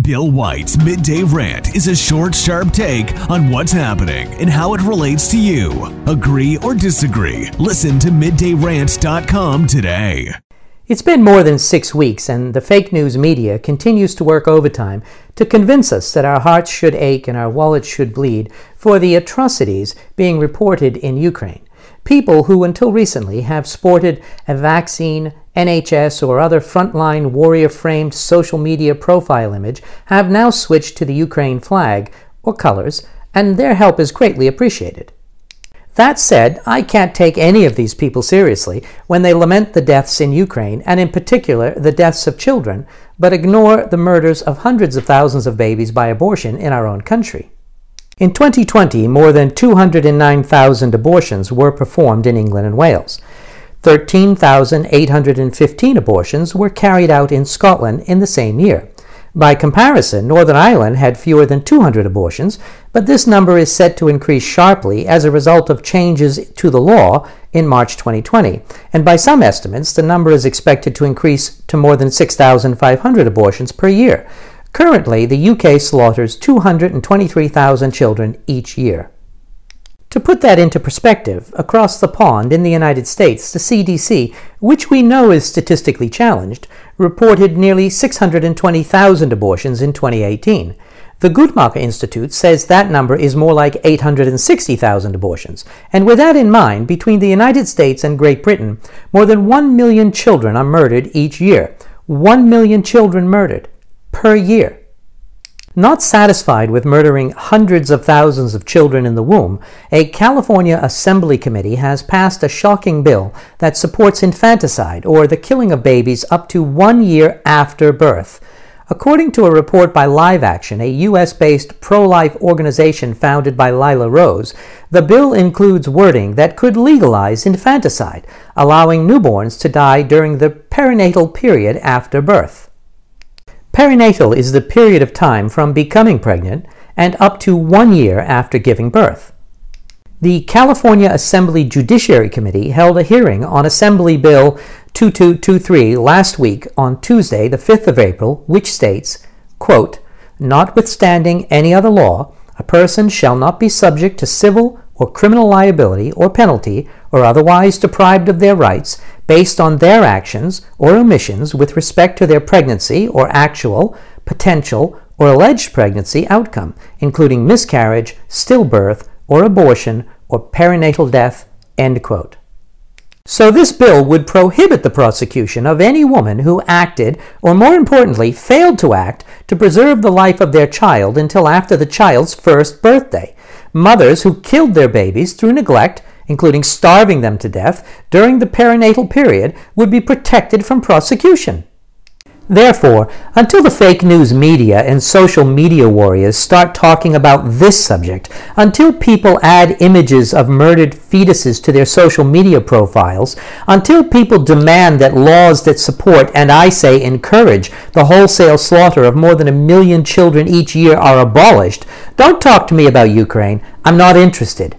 Bill White's Midday Rant is a short, sharp take on what's happening and how it relates to you. Agree or disagree? Listen to middayrant.com today. It's been more than six weeks, and the fake news media continues to work overtime to convince us that our hearts should ache and our wallets should bleed for the atrocities being reported in Ukraine. People who, until recently, have sported a vaccine NHS, or other frontline warrior framed social media profile image have now switched to the Ukraine flag or colors, and their help is greatly appreciated. That said, I can't take any of these people seriously when they lament the deaths in Ukraine, and in particular the deaths of children, but ignore the murders of hundreds of thousands of babies by abortion in our own country. In 2020, more than 209,000 abortions were performed in England and Wales. 13,815 abortions were carried out in Scotland in the same year. By comparison, Northern Ireland had fewer than 200 abortions, but this number is set to increase sharply as a result of changes to the law in March 2020. And by some estimates, the number is expected to increase to more than 6,500 abortions per year. Currently, the UK slaughters 223,000 children each year. To put that into perspective, across the pond in the United States, the CDC, which we know is statistically challenged, reported nearly 620,000 abortions in 2018. The Guttmacher Institute says that number is more like 860,000 abortions. And with that in mind, between the United States and Great Britain, more than 1 million children are murdered each year. 1 million children murdered per year. Not satisfied with murdering hundreds of thousands of children in the womb, a California Assembly Committee has passed a shocking bill that supports infanticide, or the killing of babies up to one year after birth. According to a report by Live Action, a U.S. based pro life organization founded by Lila Rose, the bill includes wording that could legalize infanticide, allowing newborns to die during the perinatal period after birth. Perinatal is the period of time from becoming pregnant and up to one year after giving birth. The California Assembly Judiciary Committee held a hearing on Assembly Bill 2223 last week on Tuesday, the 5th of April, which states, quote, Notwithstanding any other law, a person shall not be subject to civil or criminal liability or penalty or otherwise deprived of their rights based on their actions or omissions with respect to their pregnancy or actual, potential, or alleged pregnancy outcome, including miscarriage, stillbirth, or abortion, or perinatal death. End quote. So, this bill would prohibit the prosecution of any woman who acted, or more importantly, failed to act, to preserve the life of their child until after the child's first birthday. Mothers who killed their babies through neglect including starving them to death, during the perinatal period would be protected from prosecution. Therefore, until the fake news media and social media warriors start talking about this subject, until people add images of murdered fetuses to their social media profiles, until people demand that laws that support, and I say encourage, the wholesale slaughter of more than a million children each year are abolished, don't talk to me about Ukraine. I'm not interested.